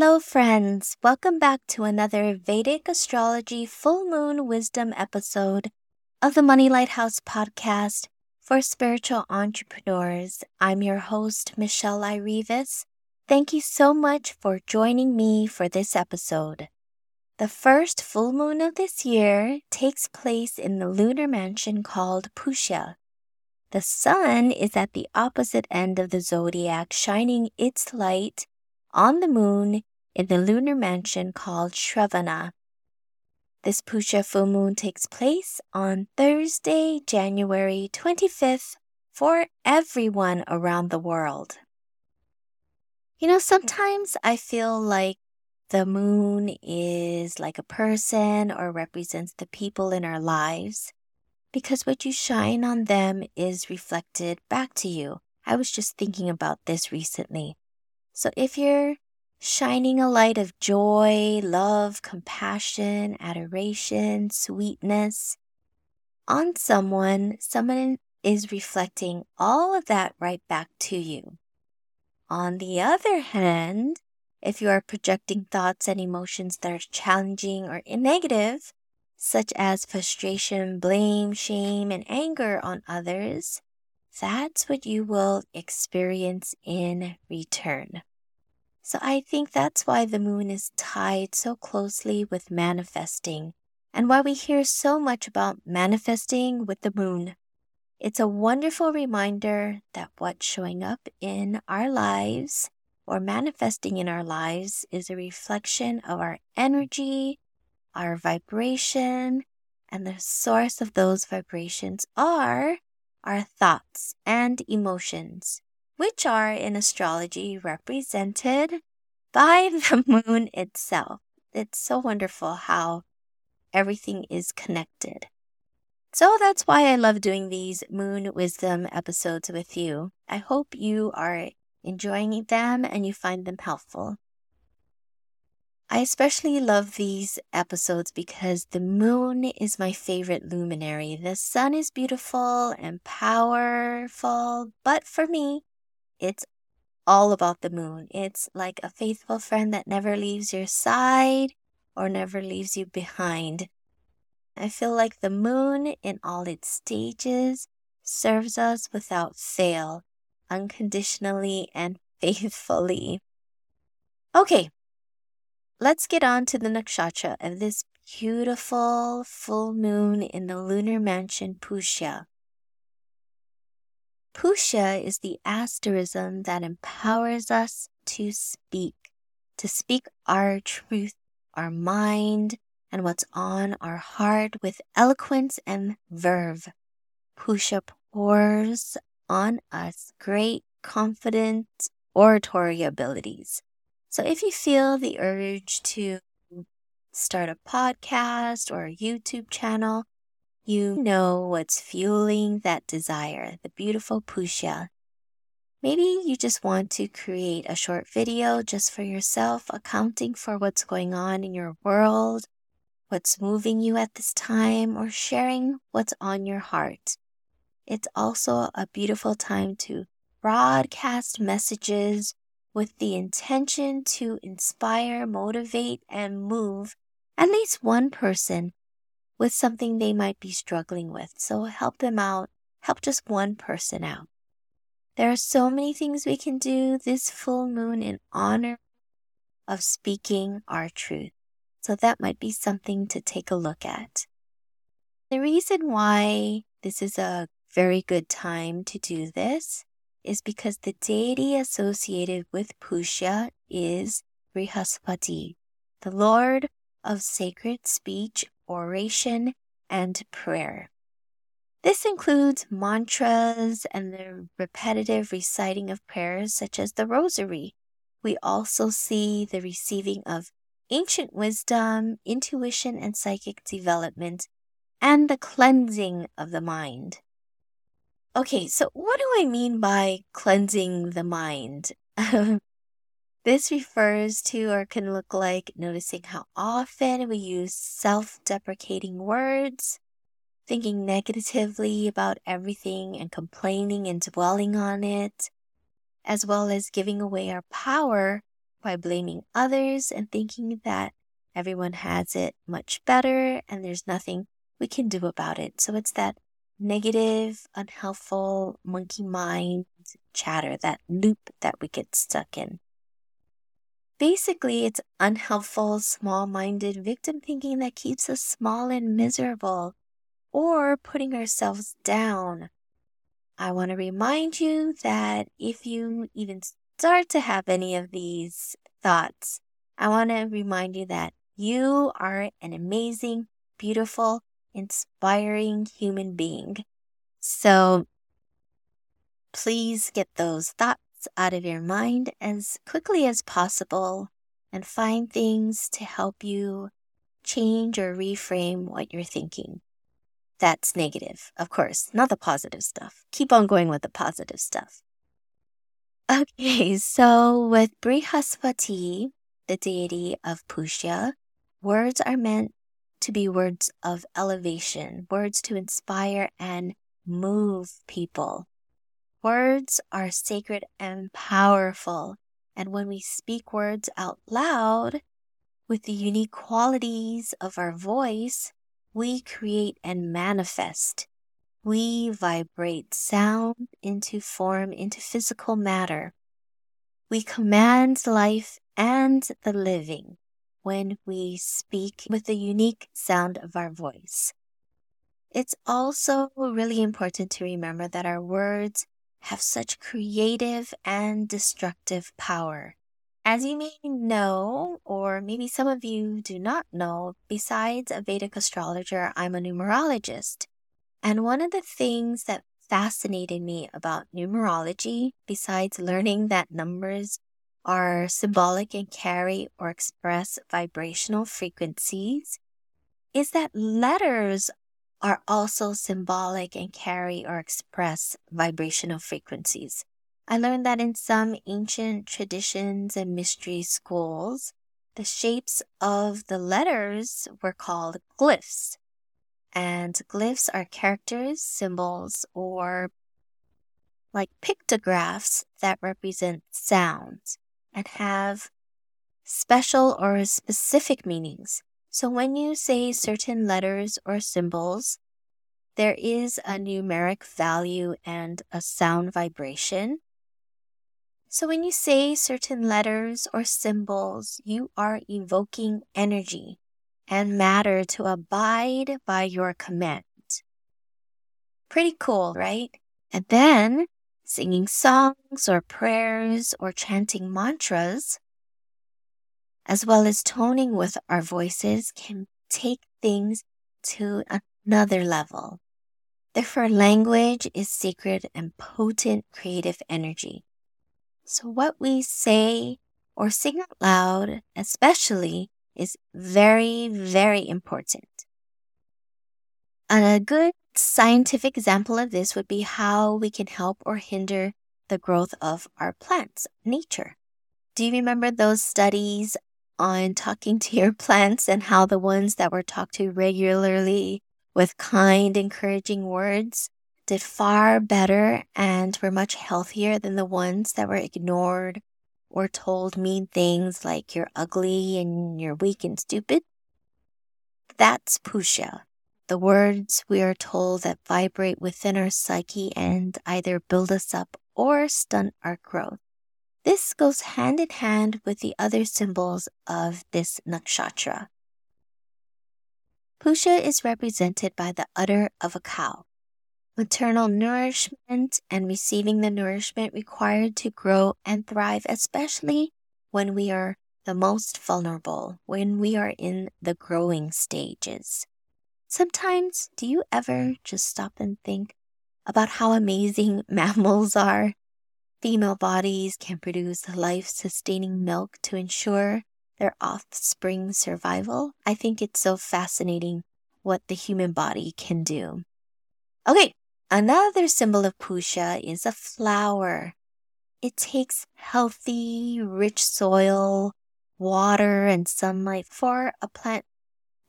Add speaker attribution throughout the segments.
Speaker 1: Hello, friends. Welcome back to another Vedic Astrology Full Moon Wisdom episode of the Money Lighthouse podcast for spiritual entrepreneurs. I'm your host, Michel Ai Reavis. Thank you so much for joining me for this episode. The first full moon of this year takes place in the lunar mansion called Pushya. The sun is at the opposite end of the zodiac, shining its light on the moon in the lunar mansion called Shravana. This Pushya full moon takes place on Thursday, January 25th for everyone around the world. You know, sometimes I feel like the moon is like a person or represents the people in our lives because what you shine on them is reflected back to you. I was just thinking about this recently. So if you're shining a light of joy, love, compassion, adoration, sweetness on someone, someone is reflecting all of that right back to you. On the other hand, if you are projecting thoughts and emotions that are challenging or negative, such as frustration, blame, shame, and anger on others, that's what you will experience in return. So I think that's why the moon is tied so closely with manifesting and why we hear so much about manifesting with the moon. It's a wonderful reminder that what's showing up in our lives or manifesting in our lives is a reflection of our energy, our vibration, and the source of those vibrations are our thoughts and emotions which are in astrology represented by the moon itself. It's so wonderful how everything is connected. So that's why I love doing these moon wisdom episodes with you. I hope you are enjoying them and you find them helpful. I especially love these episodes because the moon is my favorite luminary. The sun is beautiful and powerful, but for me, it's all about the moon. It's like a faithful friend that never leaves your side or never leaves you behind. I feel like the moon in all its stages serves us without fail, unconditionally and faithfully. Okay, let's get on to the nakshatra of this beautiful full moon in the lunar mansion Pushya. Pushya is the asterism that empowers us to speak, to speak our truth, our mind, and what's on our heart with eloquence and verve. Pushya pours on us great, confident oratory abilities. So if you feel the urge to start a podcast or a YouTube channel, you know what's fueling that desire, the beautiful Pushya. Maybe you just want to create a short video just for yourself, accounting for what's going on in your world, what's moving you at this time, or sharing what's on your heart. It's also a beautiful time to broadcast messages with the intention to inspire, motivate, and move at least one person with something they might be struggling with. So help them out, help just one person out. There are so many things we can do this full moon in honor of speaking our truth. So that might be something to take a look at. The reason why this is a very good time to do this is because the deity associated with Pushya is Brihaspati, the lord of sacred speech, oration, and prayer. This includes mantras and the repetitive reciting of prayers such as the Rosary. We also see the receiving of ancient wisdom, intuition, and psychic development, and the cleansing of the mind. Okay, so what do I mean by cleansing the mind? this refers to or can look like noticing how often we use self deprecating words, thinking negatively about everything and complaining and dwelling on it, as well as giving away our power by blaming others and thinking that everyone has it much better and there's nothing we can do about it. So it's that negative, unhelpful monkey mind chatter, that loop that we get stuck in. Basically, it's unhelpful, small minded victim thinking that keeps us small and miserable or putting ourselves down. I want to remind you that if you even start to have any of these thoughts, I want to remind you that you are an amazing, beautiful, inspiring human being. So please get those thoughts out of your mind as quickly as possible and find things to help you change or reframe what you're thinking. That's negative, of course, not the positive stuff. Keep on going with the positive stuff. Okay, so with Brihaspati, the deity of Pushya, words are meant to be words of elevation, words to inspire and move people. Words are sacred and powerful, and when we speak words out loud with the unique qualities of our voice, we create and manifest we vibrate sound into form, into physical matter. We command life and the living when we speak with the unique sound of our voice. It's also really important to remember that our words have such creative and destructive power. As you may know, or maybe some of you do not know, besides a Vedic astrologer, I'm a numerologist. And one of the things that fascinated me about numerology, besides learning that numbers are symbolic and carry or express vibrational frequencies, is that letters are also symbolic and carry or express vibrational frequencies. I learned that in some ancient traditions and mystery schools, the shapes of the letters were called glyphs. And glyphs are characters, symbols, or like pictographs that represent sounds and have special or specific meanings. So when you say certain letters or symbols, there is a numeric value and a sound vibration. So when you say certain letters or symbols, you are evoking energy and matter to abide by your command. Pretty cool, right? And then singing songs or prayers or chanting mantras, as well as toning with our voices, can take things to another level. Therefore, language is sacred and potent creative energy. So, what we say or sing out loud, especially, is very, very important. And a good scientific example of this would be how we can help or hinder the growth of our plants, nature. Do you remember those studies on talking to your plants and how the ones that were talked to regularly with kind, encouraging words did far better and were much healthier than the ones that were ignored or told mean things like you're ugly and you're weak and stupid, that's Pushya. the words we are told that vibrate within our psyche and either build us up or stunt our growth. This goes hand in hand with the other symbols of this nakshatra. Pushya is represented by the udder of a cow. Maternal nourishment and receiving the nourishment required to grow and thrive, especially when we are the most vulnerable, when we are in the growing stages. Sometimes, do you ever just stop and think about how amazing mammals are? Female bodies can produce life sustaining milk to ensure their offspring's survival. I think it's so fascinating what the human body can do. Okay, another symbol of Pushya is a flower. It takes healthy, rich soil, water, and sunlight for a plant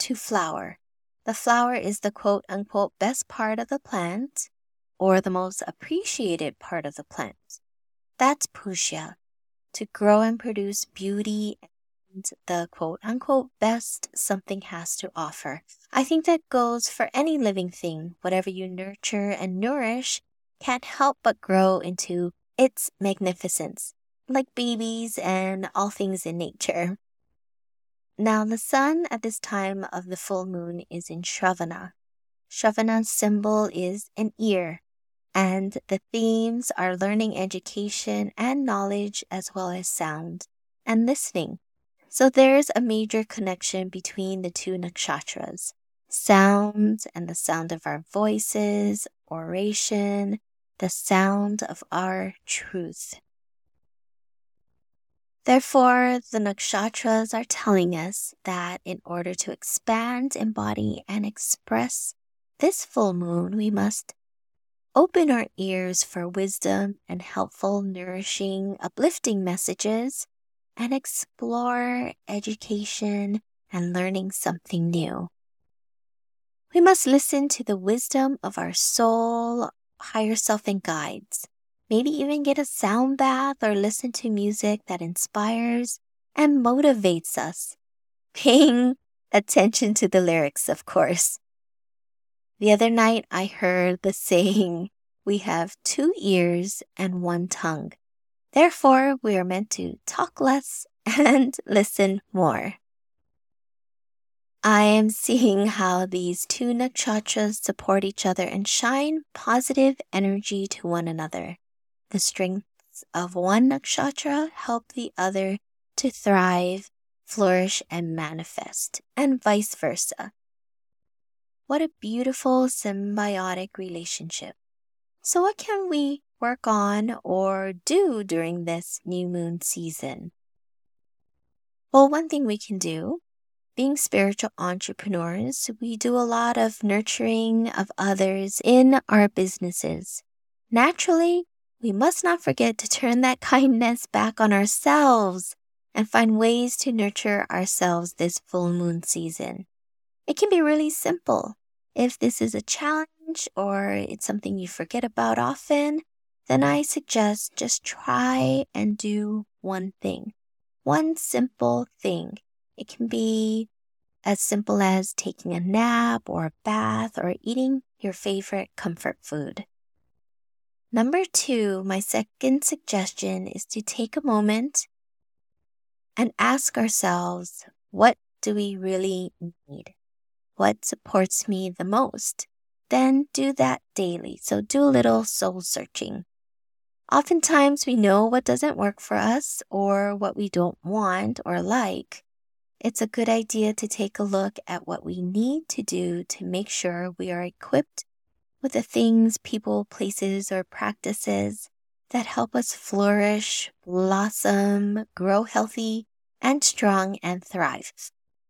Speaker 1: to flower. The flower is the quote unquote best part of the plant or the most appreciated part of the plant. That's Pushya, to grow and produce beauty and the quote unquote best something has to offer. I think that goes for any living thing. Whatever you nurture and nourish can't help but grow into its magnificence, like babies and all things in nature. Now, the sun at this time of the full moon is in Shravana. Shravana's symbol is an ear, and the themes are learning education and knowledge as well as sound and listening. So there's a major connection between the two nakshatras sound and the sound of our voices, oration, the sound of our truth. Therefore, the nakshatras are telling us that in order to expand, embody, and express this full moon, we must Open our ears for wisdom and helpful, nourishing, uplifting messages and explore education and learning something new. We must listen to the wisdom of our soul, higher self, and guides. Maybe even get a sound bath or listen to music that inspires and motivates us. Paying attention to the lyrics, of course. The other night I heard the saying, we have two ears and one tongue. Therefore, we are meant to talk less and listen more. I am seeing how these two nakshatras support each other and shine positive energy to one another. The strengths of one nakshatra help the other to thrive, flourish, and manifest, and vice versa. What a beautiful symbiotic relationship. So, what can we work on or do during this new moon season? Well, one thing we can do, being spiritual entrepreneurs, we do a lot of nurturing of others in our businesses. Naturally, we must not forget to turn that kindness back on ourselves and find ways to nurture ourselves this full moon season. It can be really simple. If this is a challenge or it's something you forget about often, then I suggest just try and do one thing. One simple thing. It can be as simple as taking a nap or a bath or eating your favorite comfort food. Number two, my second suggestion is to take a moment and ask ourselves, what do we really need? What supports me the most, then do that daily. So do a little soul searching. Oftentimes we know what doesn't work for us or what we don't want or like. It's a good idea to take a look at what we need to do to make sure we are equipped with the things, people, places, or practices that help us flourish, blossom, grow healthy, and strong and thrive.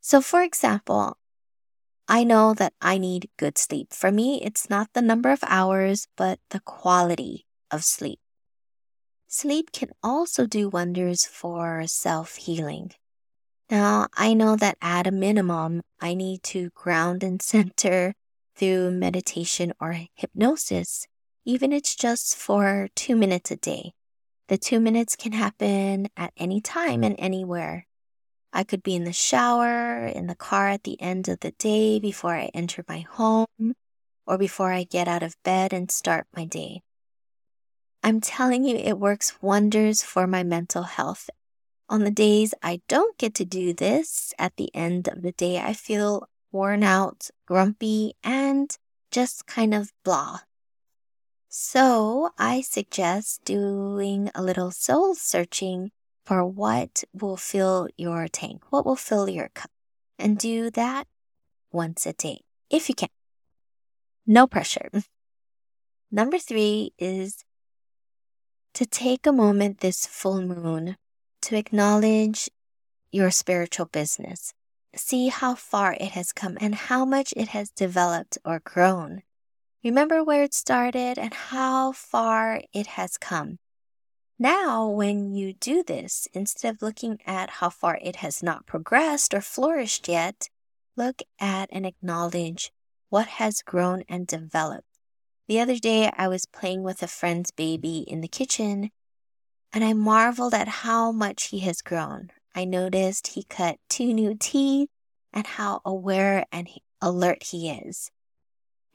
Speaker 1: So, for example, I know that I need good sleep. For me, it's not the number of hours, but the quality of sleep. Sleep can also do wonders for self healing. Now, I know that at a minimum, I need to ground and center through meditation or hypnosis, even if it's just for two minutes a day. The two minutes can happen at any time and anywhere. I could be in the shower, in the car at the end of the day before I enter my home, or before I get out of bed and start my day. I'm telling you, it works wonders for my mental health. On the days I don't get to do this, at the end of the day, I feel worn out, grumpy, and just kind of blah. So I suggest doing a little soul searching for what will fill your tank, what will fill your cup, and do that once a day if you can. No pressure. Number three is to take a moment this full moon to acknowledge your spiritual business. See how far it has come and how much it has developed or grown. Remember where it started and how far it has come. Now, when you do this, instead of looking at how far it has not progressed or flourished yet, look at and acknowledge what has grown and developed. The other day, I was playing with a friend's baby in the kitchen, and I marveled at how much he has grown. I noticed he cut two new teeth and how aware and alert he is.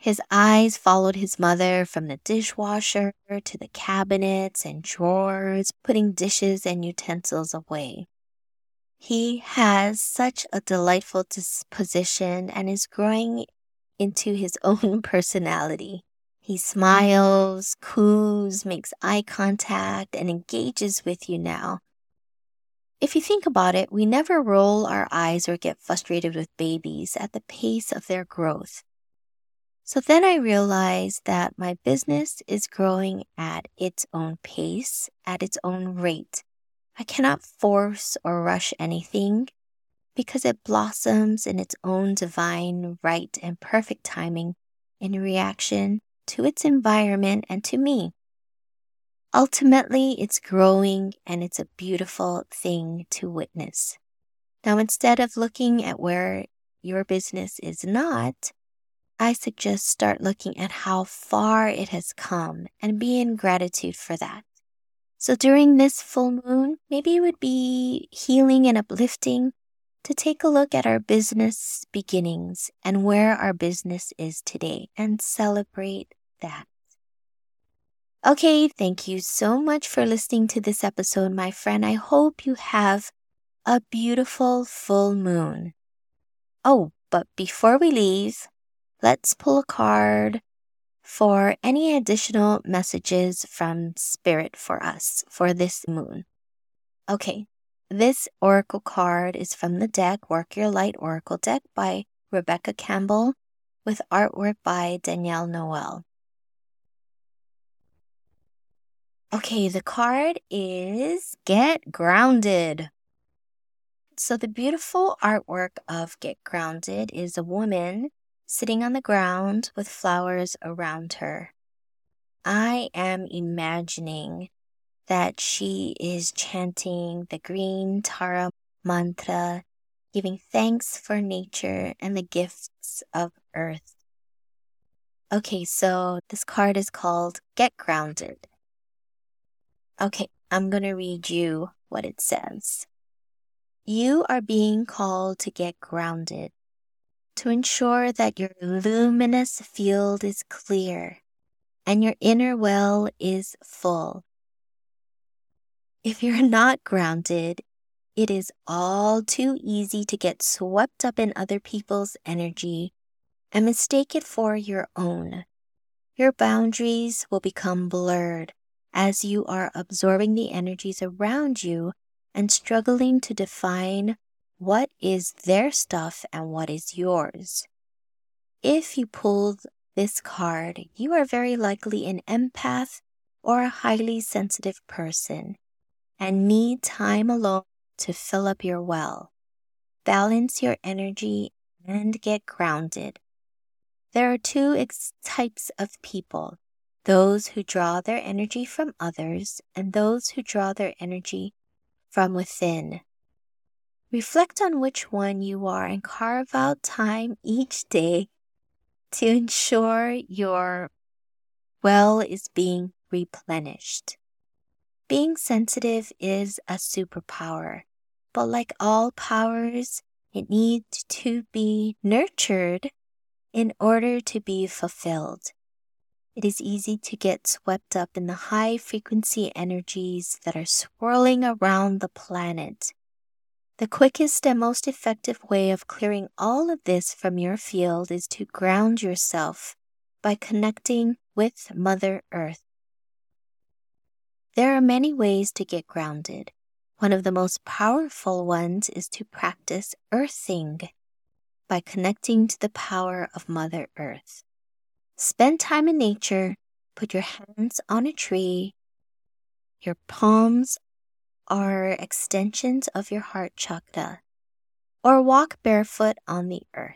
Speaker 1: His eyes followed his mother from the dishwasher to the cabinets and drawers, putting dishes and utensils away. He has such a delightful disposition and is growing into his own personality. He smiles, coos, makes eye contact, and engages with you now. If you think about it, we never roll our eyes or get frustrated with babies at the pace of their growth. So then I realized that my business is growing at its own pace, at its own rate. I cannot force or rush anything because it blossoms in its own divine, right, and perfect timing in reaction to its environment and to me. Ultimately, it's growing and it's a beautiful thing to witness. Now, instead of looking at where your business is not, I suggest start looking at how far it has come and be in gratitude for that. So during this full moon, maybe it would be healing and uplifting to take a look at our business beginnings and where our business is today and celebrate that. Okay, thank you so much for listening to this episode, my friend. I hope you have a beautiful full moon. Oh, but before we leave, let's pull a card for any additional messages from Spirit for us for this moon. Okay, this oracle card is from the deck Work Your Light Oracle deck by Rebecca Campbell with artwork by Danielle Noel. Okay, the card is Get Grounded. So, the beautiful artwork of Get Grounded is a woman sitting on the ground with flowers around her. I am imagining that she is chanting the green Tara mantra, giving thanks for nature and the gifts of earth. Okay, so this card is called Get Grounded. Okay, I'm going to read you what it says. You are being called to get grounded to ensure that your luminous field is clear and your inner well is full. If you're not grounded, it is all too easy to get swept up in other people's energy and mistake it for your own. Your boundaries will become blurred as you are absorbing the energies around you and struggling to define what is their stuff and what is yours. If you pulled this card, you are very likely an empath or a highly sensitive person and need time alone to fill up your well. Balance your energy and get grounded. There are two ex- types of people those who draw their energy from others and those who draw their energy from within. Reflect on which one you are and carve out time each day to ensure your well is being replenished. Being sensitive is a superpower. but like all powers, it needs to be nurtured in order to be fulfilled. It is easy to get swept up in the high frequency energies that are swirling around the planet. The quickest and most effective way of clearing all of this from your field is to ground yourself by connecting with Mother Earth. There are many ways to get grounded. One of the most powerful ones is to practice earthing by connecting to the power of Mother Earth. Spend time in nature, put your hands on a tree, your palms are extensions of your heart chakra, or walk barefoot on the earth.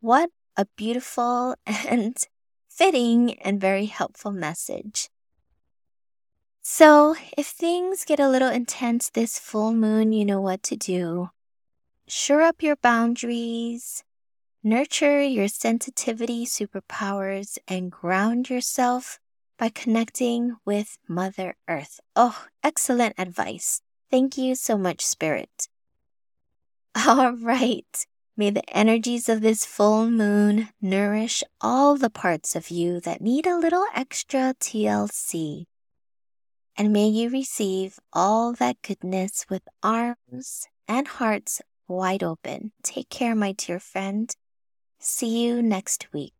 Speaker 1: What a beautiful and fitting and very helpful message. So, if things get a little intense this full moon, you know what to do shore up your boundaries, nurture your sensitivity superpowers, and ground yourself by connecting with Mother Earth. Oh, excellent advice. Thank you so much, Spirit. All right. May the energies of this full moon nourish all the parts of you that need a little extra TLC. And may you receive all that goodness with arms and hearts wide open. Take care, my dear friend. See you next week.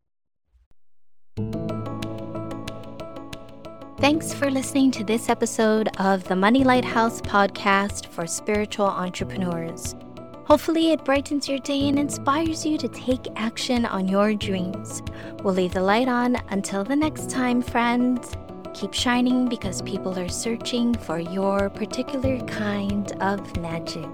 Speaker 1: Thanks for listening to this episode of the Money Lighthouse podcast for spiritual entrepreneurs. Hopefully, it brightens your day and inspires you to take action on your dreams. We'll leave the light on until the next time, friends. Keep shining because people are searching for your particular kind of magic.